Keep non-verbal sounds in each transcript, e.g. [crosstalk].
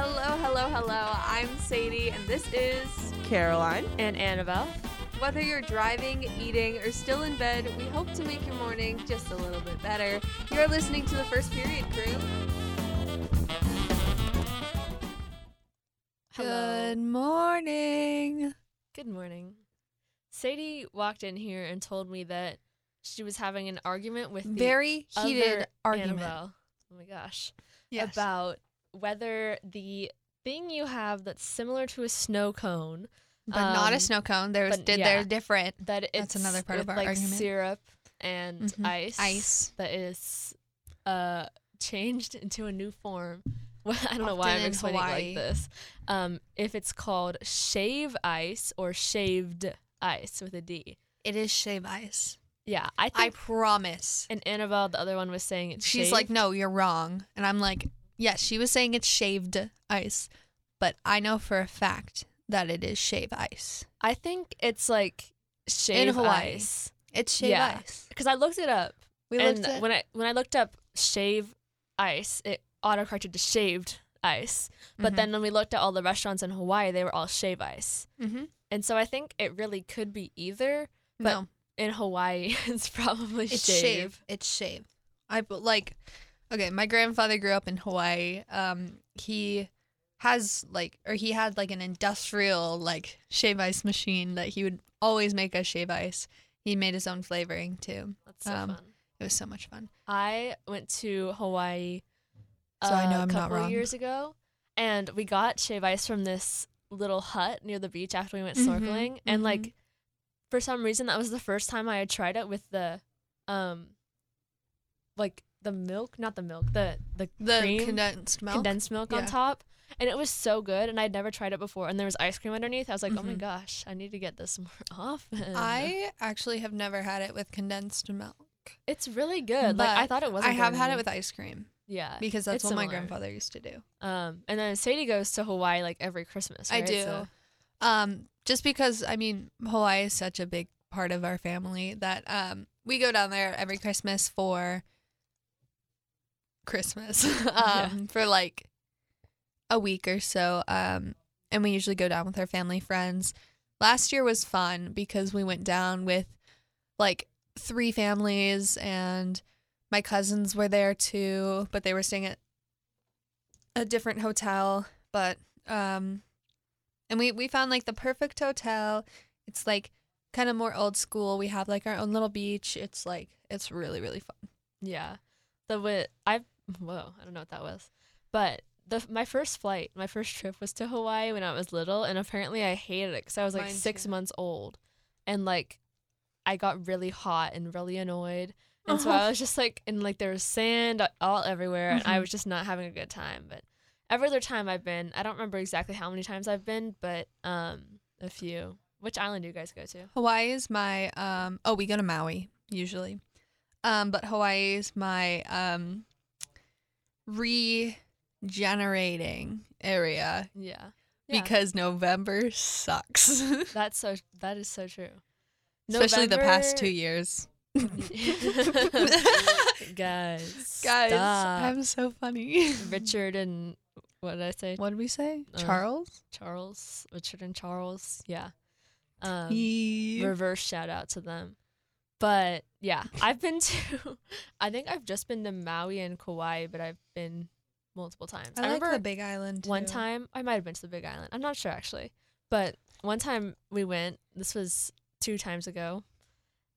Hello, hello, hello. I'm Sadie, and this is Caroline. and Annabelle. Whether you're driving, eating, or still in bed, we hope to make your morning just a little bit better. You're listening to the First Period Crew. Hello. Good morning. Good morning. Sadie walked in here and told me that she was having an argument with the Very heated other argument. Annabelle. Oh my gosh. Yes. About whether the thing you have that's similar to a snow cone but not a um, snow cone. There's but did yeah. they're different. that it's That's another part of our like argument. syrup and Mhm. ice Ice. that is uh changed into a new form. [laughs] Well, I don't know why Often I'm explaining like this. Um, if it's called shave ice or shaved ice with a D. It is shave ice. Yeah, I I promise. and Annabelle, the other one, was saying it's. She's like, no, you're wrong. And I'm like, yes, she was saying it's shaved ice, but I know for a fact that it is shave ice. I think it's like shave in Hawaii. ice It's shave Yeah. ice. because I looked it up. We and looked at when I when I looked up shave ice, it autocorrected to shaved ice. But Mhm. then when we looked at all the restaurants in Hawaii, they were all shave ice. mm-hmm. And so I think it really could be either. But no, in Hawaii, [laughs] it's probably it's shave. shave. It's shave. I like. Okay, my grandfather grew up in Hawaii. Um, he has like, or he had like an industrial like shave ice machine that he would always make us shave ice. He made his own flavoring too. That's so Um, fun. It was so much fun. I went to Hawaii So I know a I'm not couple wrong. years ago, and we got shave ice from this little hut near the beach after we went Mhm, snorkeling. And mhm. like, for some reason, that was the first time I had tried it with the, um, like the milk, not the milk, the the, The cream, condensed milk. condensed milk on top. And it was so good, and I'd never tried it before. And there was ice cream underneath. I was like, oh my Mhm. gosh, I need to get this [laughs] more often. I actually have never had it with condensed milk. it's really good. Like I thought it was. I have had it with ice cream yeah, because that's what my grandfather used to do. Um, and then Sadie goes to Hawaii like every Christmas. I do. So- Um, just because I mean Hawaii is such a big part of our family that um we go down there every Christmas for Christmas. [laughs] [laughs] um Yeah. for like a week or so. Um and we usually go down with our family friends. Last year was fun because we went down with like three families and my cousins were there too, but they were staying at a different hotel. But um and we we found like the perfect hotel. It's like kind of more old school. We have like our own little beach. It's like it's really really fun. yeah. The wi- I [laughs] whoa, I don't know what that was, but the my first flight, my first trip was to Hawaii when I was little, and apparently I hated it because I was like Mine six too. months old, and like I got really hot and really annoyed. And so I [laughs] was just like, and like there was sand all everywhere, and I Mhm. was just not having a good time. But every other time I've been, I don't remember exactly how many times I've been, but um, a few. Which island do you guys go to? Hawaii is my um oh we go to Maui usually. Um but Hawaii is my um regenerating area Yeah. Yeah. because November sucks. [laughs] That's so. That is so true. Especially the past two years. [laughs] Guys, Guys, stop. I'm so funny. Richard and what did I say? What did we say? Uh, Charles? Charles, Richard and Charles. Yeah. Um, reverse shout out to them. But yeah, I've been [laughs] to. I think I've just been to Maui and Kauai, but I've been multiple times. I, like remember the Big Island. one time I might have been to the Big Island. I'm not sure actually, but one time we went. This was two times ago.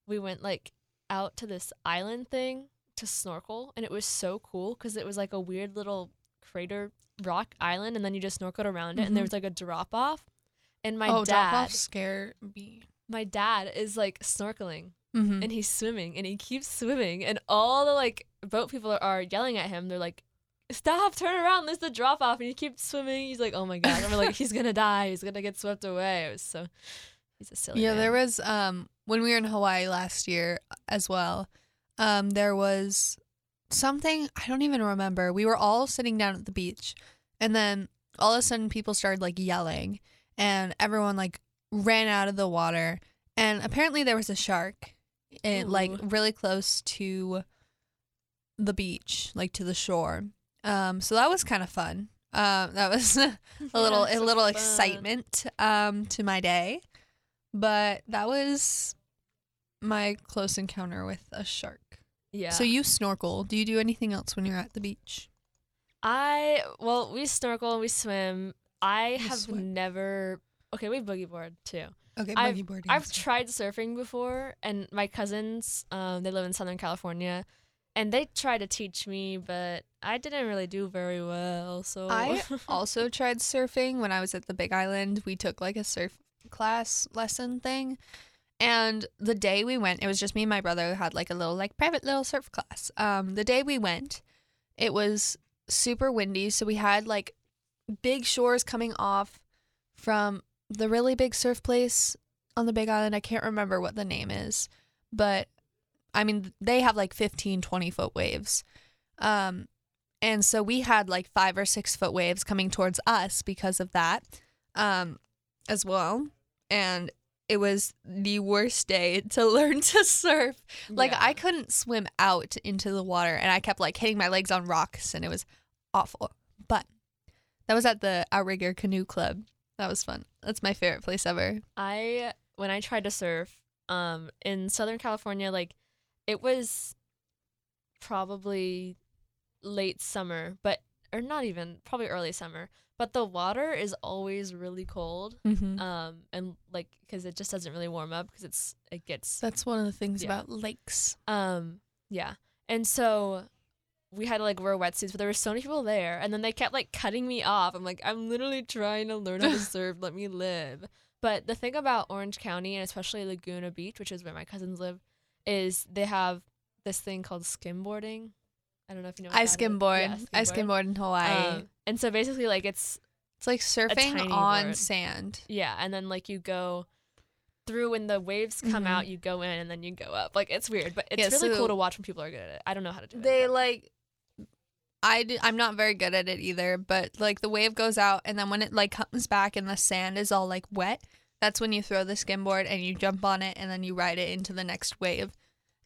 We went like out to this island thing to snorkel, and it was so cool because it was like a weird little crater rock island, and then you just snorkeled around it, and there Mhm. was like a drop off. And my oh, drop dad, off scare me. my dad is like snorkeling Mm-hmm. and he's swimming and he keeps swimming and all the like boat people are, are yelling at him they're like stop turn around there's the drop off and he keeps swimming he's like oh my god and we're like [laughs] he's gonna die he's gonna get swept away it was so he's a silly Yeah, man. there was um when we were in Hawaii last year as well. Um, there was something I don't even remember. We were all sitting down at the beach, and then all of a sudden people started like yelling, and everyone like ran out of the water. And apparently there was a shark, and like really close to the beach, like to the shore. Um, so that was kind of fun. Um, that was [laughs] a [laughs] little a little fun. excitement um to my day, but that was my close encounter with a shark. Yeah. So you snorkel. Do you do anything else when you're at the beach? I well, we snorkel and we swim. I You have swim. never. Okay, we boogie board too. Okay, I've- boarding. I've tried surfing before, and my cousins, um, they live in Southern California, and they tried to teach me, but I didn't really do very well. So I [laughs] also tried surfing when I was at the Big Island. We took like a surf class lesson thing. And the day we went, it was just me and my brother who had like a little like private little surf class. Um the day we went, it was super windy, so we had like big shores coming off from the really big surf place on the Big Island. I can't remember what the name is, but I mean they have like 15 20 foot waves. Um and so we had like five or six foot waves coming towards us because of that um, as well. And it was the worst day [laughs] to learn to surf. Like, Yeah. I couldn't swim out into the water and I kept like hitting my legs on rocks and it was awful. But that was at the Outrigger Canoe Club. That was fun. That's my favorite place ever. I when I tried to surf um in Southern California like it was probably late summer but or not even probably early summer but the water is always really cold Mm-hmm. um and like cuz it just doesn't really warm up cuz it's it gets That's one of the things Yeah. about lakes. um yeah and so we had to like wear wetsuits but there were so many people there and then they kept like cutting me off i'm like i'm literally trying to learn how to [laughs] surf let me live but the thing about orange county and especially laguna beach which is where my cousins live is they have this thing called skimboarding i don't know if you know what I that is. skimboard. Yeah, I skimboard in Hawaii. Um, and so basically like it's it's like surfing on board. sand. yeah and then like you go through when the waves come Mhm. out you go in and then you go up like it's weird but it's Yeah, really so cool to watch when people are good at it i don't know how to do it They like I d- I'm not very good at it either, but like the wave goes out and then when it like comes back and the sand is all like wet, that's when you throw the skimboard and you jump on it and then you ride it into the next wave.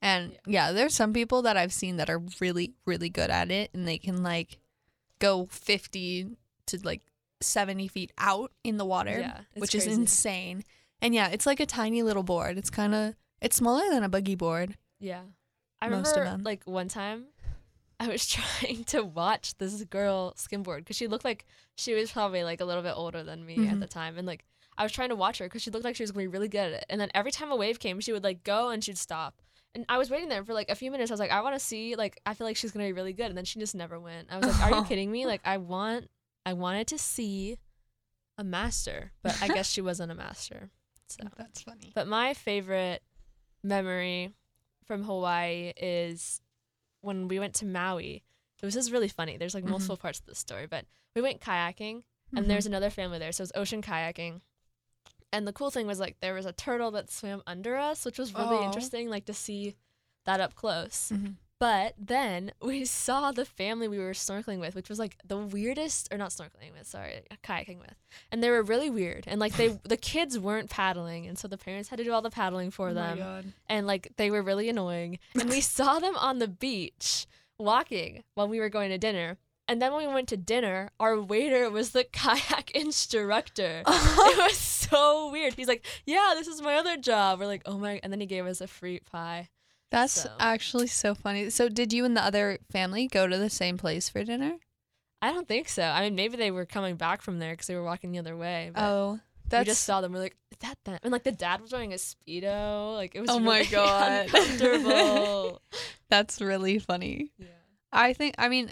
And Yeah. yeah, there's some people that I've seen that are really really good at it and they can like go 50 to like 70 feet out in the water, Yeah, which is insane. And yeah, it's like a tiny little board. It's kind of it's smaller than a boogie board. Yeah. I remember like one time I was [laughs] trying to watch this girl skimboard because she looked like she was probably like a little bit older than me at Mhm. the time. And like I was trying to watch her because she looked like she was going to be really good at it. And then every time a wave came, she would like go and she'd stop. And I was waiting there for like a few minutes. I was like, I want to see, like, I feel like she's going to be really good. And then she just never went. I was like, are you kidding me? Like, I want, I wanted to see a master, but I guess she wasn't a master. So. [laughs] That's funny. But my favorite memory from Hawaii is when we went to Maui. It was just really funny. There's like Mhm. multiple parts of the story, but we went kayaking Mm-hmm. and there's another family there. So it was ocean kayaking. And the cool thing was like there was a turtle that swam under us, which was really Aw. interesting, like to see that up close. Mhm. But then [laughs] we saw the family we were snorkeling with, which was like the weirdest, or not snorkeling with, sorry, kayaking with, and they were really weird. And like they, [laughs] the kids weren't paddling, and so the parents had to do all the paddling for Oh them, and like they were really annoying. And we [laughs] saw them on the beach walking while we were going to dinner. And then when we went to dinner, our waiter was the kayak instructor. it was so weird. He's like, "Yeah, this is my other job." We're like, "Oh my!" And then he gave us a free pie. That's So- actually so funny. So, did you and the other family go to the same place for dinner? I don't think so. I mean, maybe they were coming back from there because they were walking the other way. Oh, we just saw them. We're like, is that them? And like the dad was wearing a speedo. Like it was. Oh my [laughs] God. uncomfortable. [laughs] that's really funny. yeah. I think. I mean,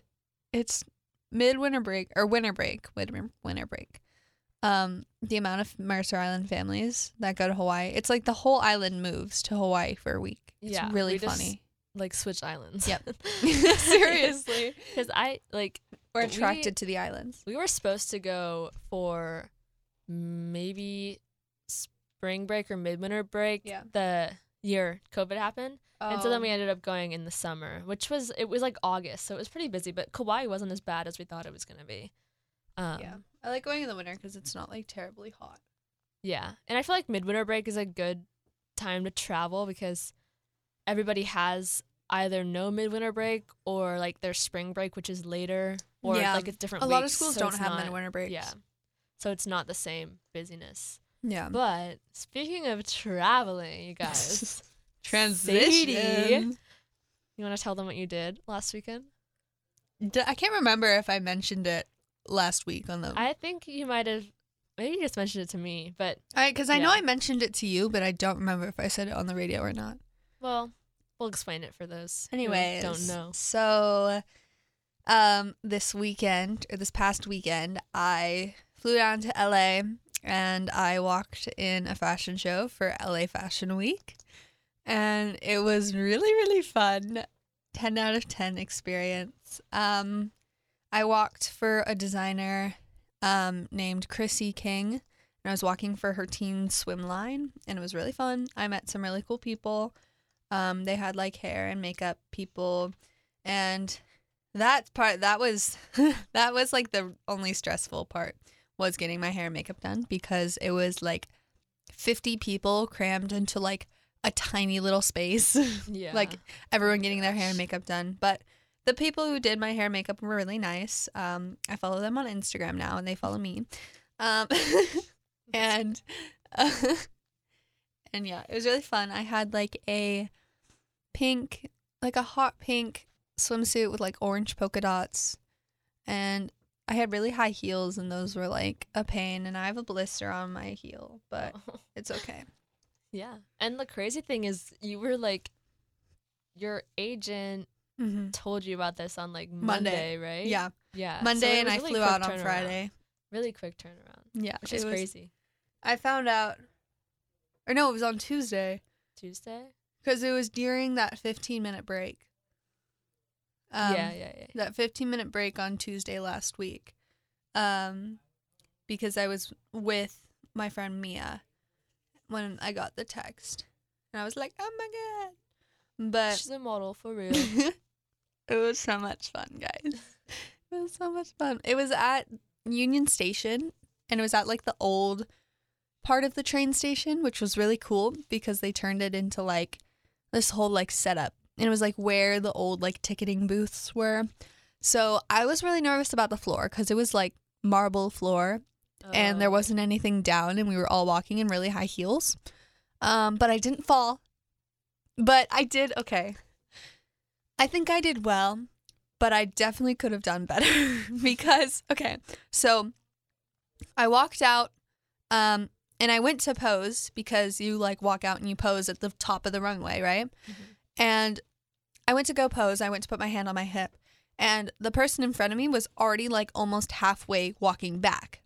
it's midwinter break or winter break. Winter winter break. Um, the amount of Mercer Island families that go to Hawaii, it's like the whole island moves to Hawaii for a week. It's Yeah, really we just- funny. Like switch islands. Yep. [laughs] [laughs] Seriously, Because I like we're We- attracted to the islands. we were supposed to go for maybe spring break or midwinter break. Yeah. The year COVID happened. And so then we Oh. ended up going in the summer, which was it was like August, so it was pretty busy. But Kauai wasn't as bad as we thought it was gonna be. Um, yeah, I like going in the winter because it's not like terribly hot. yeah, and I feel like midwinter break is a good time to travel because everybody has either no midwinter break or like their spring break, which is later or Yeah. like it's different. A lot of schools so don't have not, them in winter breaks. Yeah, so it's not the same busyness. Yeah. But speaking of traveling, you guys, [laughs] Transition. Sadie. you want to tell them what you did last weekend? D- I can't remember if I mentioned it last week on the. I think you might have. Maybe you just mentioned it to me, but I because I know I mentioned it to you, but I don't remember if I said it on the radio or not. Well, we'll explain it for those. who Anyways, don't know. So, um, this weekend or this past weekend, I flew down to LA and I walked in a fashion show for LA Fashion Week, and it was really really fun. Ten out of ten experience. Um, I walked for a designer, um, named Chrissy King. And I was walking for her teen swim line, and it was really fun. I met some really cool people. Um, they had like hair and makeup people, and that part that was [laughs] that was like the only stressful part was getting my hair and makeup done because it was like 50 people crammed into like a tiny little space. [laughs] Yeah, like everyone getting their hair and makeup done. But the people who did my hair and makeup were really nice. Um i follow them on instagram now and they follow me. Um [laughs] and uh, and yeah it was really fun. I had like a pink like a hot pink swimsuit with like orange polka dots and i had really high heels and those were like a pain and i have a blister on my heel but [laughs] it's okay yeah. And the crazy thing is, you were like, your agent mm-hmm. told you about this on like Monday. Monday, right? yeah Yeah. monday it and was i flew out on turnaround. friday Really quick turnaround, yeah which is was- crazy. i found out or no it was on tuesday Tuesday. Because it was during that 15 minute break um, yeah, yeah, yeah. that 15 minute break on Tuesday last week. Um because I was with my friend Mia when I got the text. And I was like, "Oh my god." But She's a model for real. [laughs] it was so much fun, guys. [laughs] It was so much fun. It was at Union Station and it was at like the old part of the train station, which was really cool because they turned it into like this whole like setup. And it was like where the old like ticketing booths were. So I was really nervous about the floor because it was like marble floor and there Oh. wasn't anything down and we were all walking in really high heels. Um, but I didn't fall. But I did okay. I think I did well, but I definitely could have done better [laughs] because okay. So I walked out um and I went to pose because you like walk out and you pose at the top of the runway, right? Mhm. And I went to go pose. I went to put my hand on my hip and the person in front of me was already like almost halfway walking back.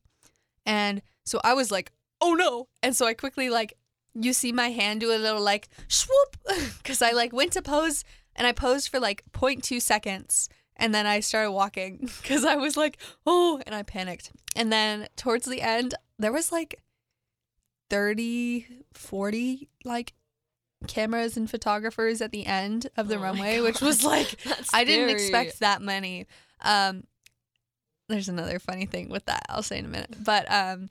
And so I was like, "Oh no." And so I quickly like you see my hand do a little like swoop [laughs] cuz I like went to pose and I posed for like 0.2 seconds and then I started walking [laughs] cuz I was like, "Oh," and I panicked. And then towards the end, there was like 30 40 like cameras and photographers at the end of the Oh runway, [laughs] which was like [laughs] I didn't expect that many. Um, there's another funny thing with that. I'll say in a minute. But um,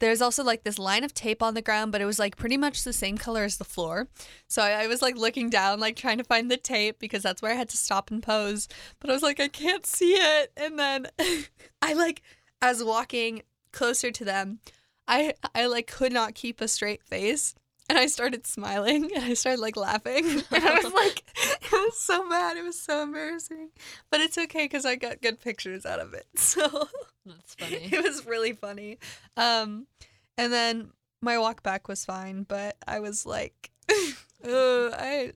there's also like this line of tape on the ground, but it was like pretty much the same color as the floor. So I, I was like looking down, like trying to find the tape because that's where I had to stop and pose. But I was like, I can't see it. And then [laughs] I like, as walking closer to them, I I like could not keep a straight face. And I started smiling and I started like laughing. [laughs] And I was like, [laughs] it was so bad. It was so embarrassing. But it's okay because I got good pictures out of it. [laughs] So That's funny. it was really funny. Um, and then my walk back was fine, but I was like, "Ugh, I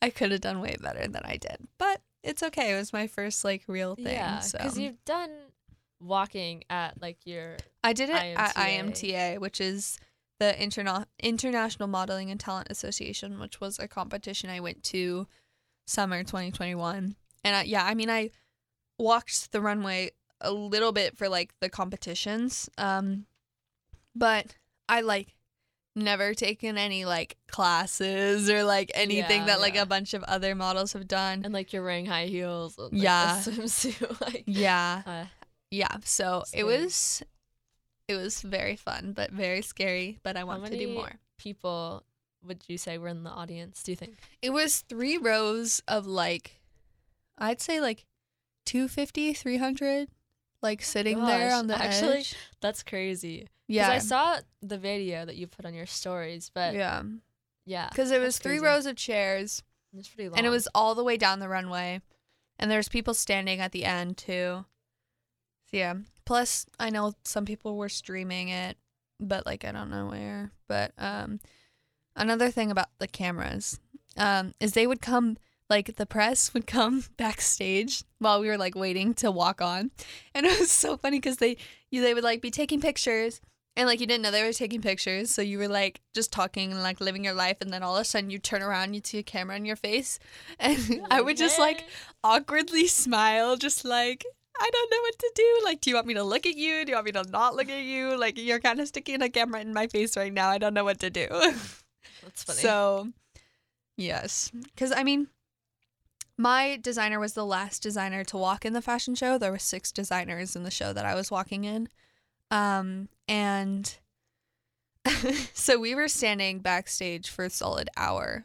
I could have done way better than I did. But it's okay. It was my first like real thing. Yeah, so because you've done walking at like your I did it at IMTA. IMTA, which is the Interna- International Modeling and Talent Association, which was a competition I went to summer 2021. And I, yeah, I mean, I walked the runway a little bit for like the competitions, um, but I like never taken any like classes or like anything Yeah, that like yeah. a bunch of other models have done. and like you're wearing high heels. And, like, Yeah. swimsuit. [laughs] like Yeah. uh, Yeah, so it was it was very fun, but very scary. But I want to do more. people would you say were in the audience? Do you think? It was three rows of like, I'd say like 250, 300 like oh sitting there on the actually, edge. That's crazy. Yeah. I saw the video that you put on your stories, but yeah, yeah. Cuz it was three crazy. rows of chairs it's pretty long. and it was all the way down the runway. And there's people standing at the end too. Yeah. Plus I know some people were streaming it, but like I don't know where. But um another thing about the cameras um is they would come like the press would come [laughs] backstage while we were like waiting to walk on. And it was so funny cuz they you they would like be taking pictures and like you didn't know they were taking pictures, so you were like just talking and like living your life, and then all of a sudden you turn around, you see a camera in your face, [laughs] and I would just like awkwardly smile, just like, I don't know what to do. Like, do you want me to look at you? Do you want me to not look at you? Like, you're kind of sticking a camera in my face right now. I don't know what to do. [laughs] That's funny. So, yes. Because, I mean, my designer was the last designer to walk in the fashion show. There were six designers in the show that I was walking in. Um, and [laughs] so we were standing backstage for a solid hour.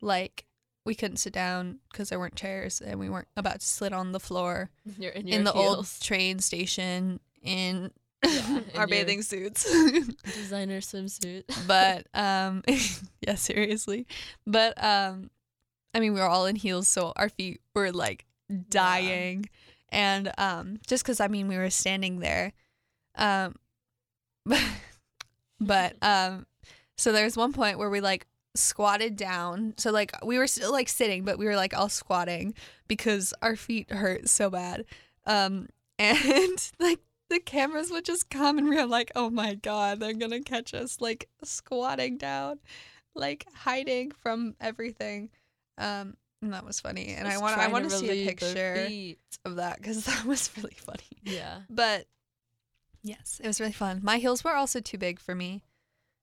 Like, we couldn't sit down because there weren't chairs and we weren't about to sit on the floor [laughs] in, in the old train station in Yeah, [laughs] our bathing suits. [laughs] designer swimsuit. but um yeah seriously but um i mean we were all in heels so our feet were like dying and um just because i mean we were standing there um but but um so there's one point where we like squatted down. So like we were still like sitting but we were like all squatting because our feet hurt so bad. Um [laughs] and like the cameras would just come and we were like oh my god they're gonna catch us like squatting down like hiding from everything. Um and that was funny. And i want i want to see a picture of that because [laughs] that was really funny. Yeah. but yes it was really fun. My heels were also too big for me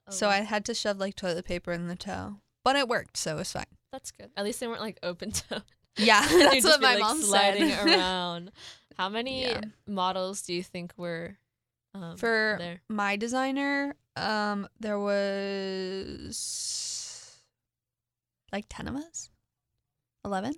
so Oh, i had to shove like toilet paper in the toe but it worked so it was fine That's good. At least they weren't like open [laughs] to. yeah [laughs] that's what be, my like, mom sliding said [laughs] around. How many Yeah. models do you think were um, for there? my designer um there was like 10 of us 11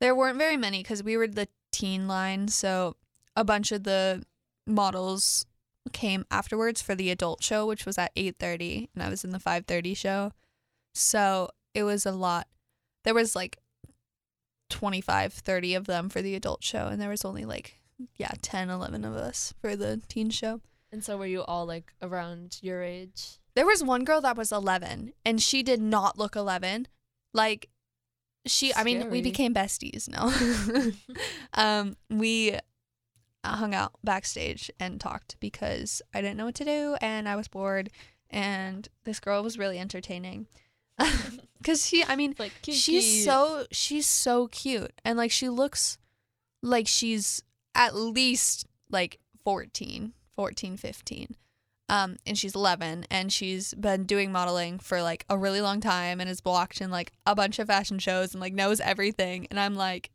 there weren't very many because we were the teen line so a bunch of the models came afterwards for the adult show which was at 8.30 and i was in the 5.30 show. So it was a lot. There was like 25 30 of them for the adult show and there was only like yeah 10 11 of us for the teen show. And so were you all like around your age? there was one girl that was 11 and she did not look 11 like she i mean we became besties no. [laughs] [laughs] Um we hung out backstage and talked because i didn't know what to do and i was bored and this girl was really entertaining [laughs] because she i mean like cute, she's cute. so she's so cute and like she looks like she's at least like 14 14 15 um and she's 11 and she's been doing modeling for like a really long time and has walked in like a bunch of fashion shows and like knows everything and i'm like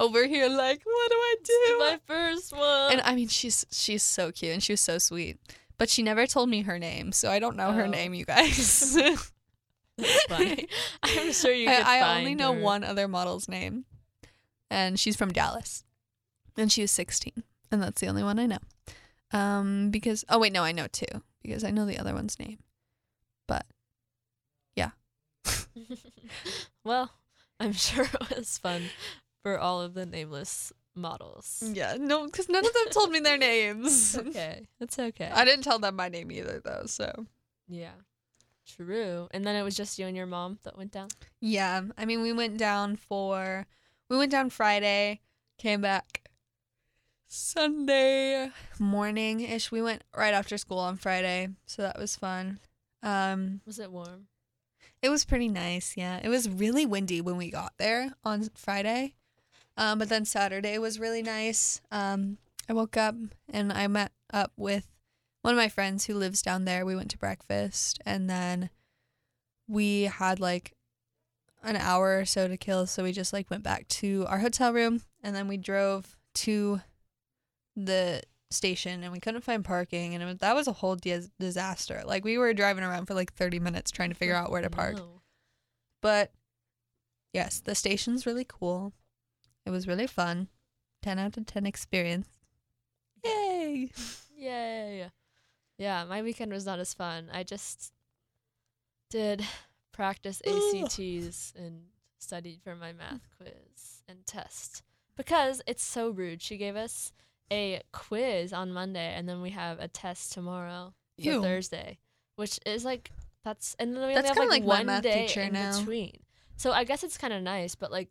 over here like what do i do my first one. and i mean she's she's so cute and she was so sweet but she never told me her name so i don't know her Oh. name you guys [laughs] That's funny. [laughs] I'm sure you. Could I, I only know her. one other model's name, and she's from Dallas, and she was 16, and that's the only one I know. Um, because oh wait, no, I know two because I know the other one's name. But yeah. [laughs] well, I'm sure it was fun for all of the nameless models. yeah, no, because none of them told me their names. [laughs] Okay. It's okay. I didn't tell them my name either, though. So yeah. True. And then it was just you and your mom that went down. yeah, I mean, we went down for we went down Friday, came back Sunday morning ish. We went right after school on Friday, so that was fun. Um, Was it warm? It was pretty nice, yeah. It was really windy when we got there on Friday. Um, but then Saturday was really nice. Um, I woke up and I met up with one of my friends who lives down there. We went to breakfast and then we had like an hour or so to kill, so we just like went back to our hotel room and then we drove to the station and we couldn't find parking and it was, that was a whole dis- disaster. Like we were driving around for like 30 minutes trying to figure out where to park. No. But yes, the station's really cool. It was really fun. 10 out of 10 experience. Yay! Yay. Yeah, my weekend was not as fun. I just did practice ACTs and studied for my math quiz and test. Because it's so rude. She gave us a quiz on Monday and then we have a test tomorrow for Thursday, which is like that's and then we That's only have like, like one day in now. between. So I guess it's kind of nice, but like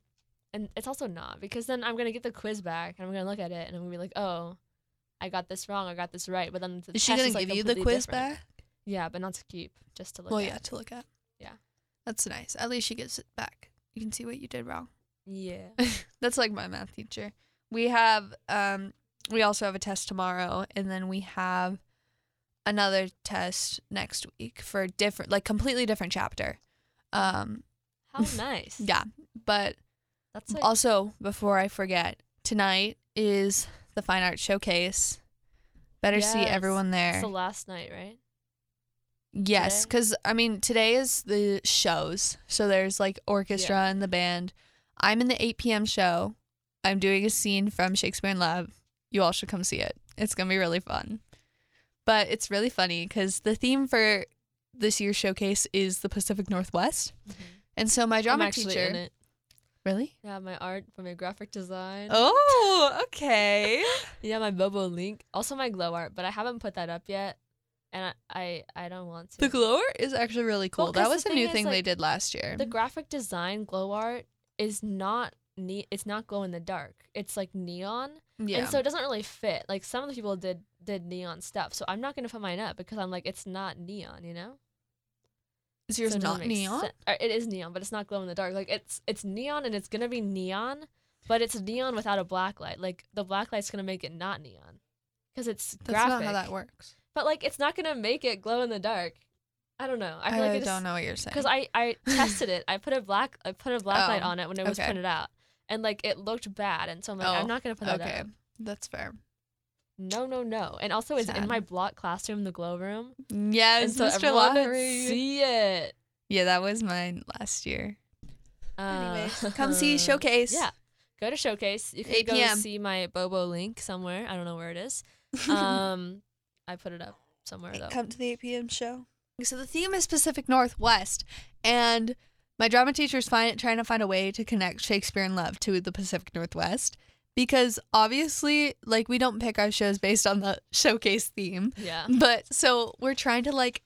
and it's also not because then I'm gonna get the quiz back and I'm gonna look at it and I'm gonna be like, oh, I got this wrong, I got this right. But then the Is she gonna like, give you the quiz different. back? Yeah, but not to keep, just to look. Well, at. yeah, to look at. Yeah. That's nice. At least she gets it back. You can see what you did wrong. yeah. [laughs] That's like my math teacher. We have um we also have a test tomorrow and then we have another test next week for different like completely different chapter. Um How [laughs] nice. yeah, but That's also before I forget, tonight is the fine art showcase. Better see Yes. everyone it's there. the last night, right? Yes, because I mean today is the shows, so there's like orchestra and the band. I'm in the 8 p.m. show. I'm doing a scene from Shakespeare in Love. You all should come see it. It's gonna be really fun. But it's really funny because the theme for this year's showcase is the Pacific Northwest, mm-hmm. and so my I'm drama teacher. Really? Yeah, my art for my graphic design. Oh, [laughs] okay. Yeah, my Bobolink. Also my glow art, but I haven't put that up yet, and I I, I don't want to. the glow art is actually really cool. Well, that was a new thing is, thing they did last year. the graphic design glow art is not neat. It's not glow in the dark. It's like neon. yeah. And so it doesn't really fit. Like some of the people did did neon stuff. So I'm not gonna put mine up because I'm like it's not neon, you know? Is yours So not neon? sen- or it is neon, but it's not glow in the dark. Like it's it's neon and it's gonna be neon, but it's neon without a black light. Like the black light's gonna make it not neon. Because it's That's graphic. not how that works. But like it's not gonna make it glow in the dark. I don't know. I I, feel like it don't know what you're saying. because I I tested it. I put a black I put a black light Oh, on it when it was okay. printed out, and like it looked bad. And so I'm like, Oh, I'm not gonna put that okay, that's fair. No, no, no. And also, it's in my block classroom, the glow room, Yes, and so Mr. Lowry. see it. Yeah, that was mine last year. Anyway, Uh, come see [laughs] Showcase. Yeah, go to showcase. You can 8 go see my Bobolink somewhere. I don't know where it is. [laughs] Um, I put it up somewhere though. Come to the 8 p.m. show. So the theme is Pacific Northwest, and my drama teacher is trying to find a way to connect Shakespeare in Love to the Pacific Northwest because obviously, like, we don't pick our shows based on the [laughs] showcase theme. Yeah. But so we're trying to like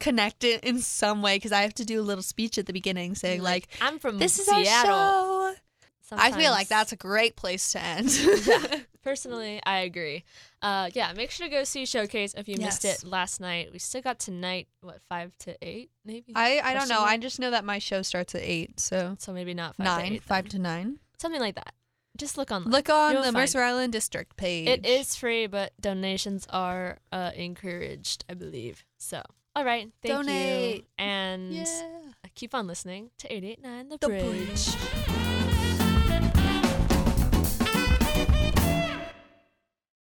connect it in some way because I have to do a little speech at the beginning saying like, I'm from "This is Seattle. our show." I feel like that's a great place to end. [laughs] yeah, personally, I agree. Uh, yeah, make sure to go see Showcase if you missed it last night. We still got tonight, what five to eight, maybe. I I don't know. I just know that my show starts at eight, so so maybe not five nine, to eight, five to nine. something like that. Just look online. Look on You'll the Mercer. Island District page. It is free, but donations are uh, encouraged, I believe. So, all right, thank you, Donate. and Yeah. keep on listening to 889 The, The Bridge. Bridge.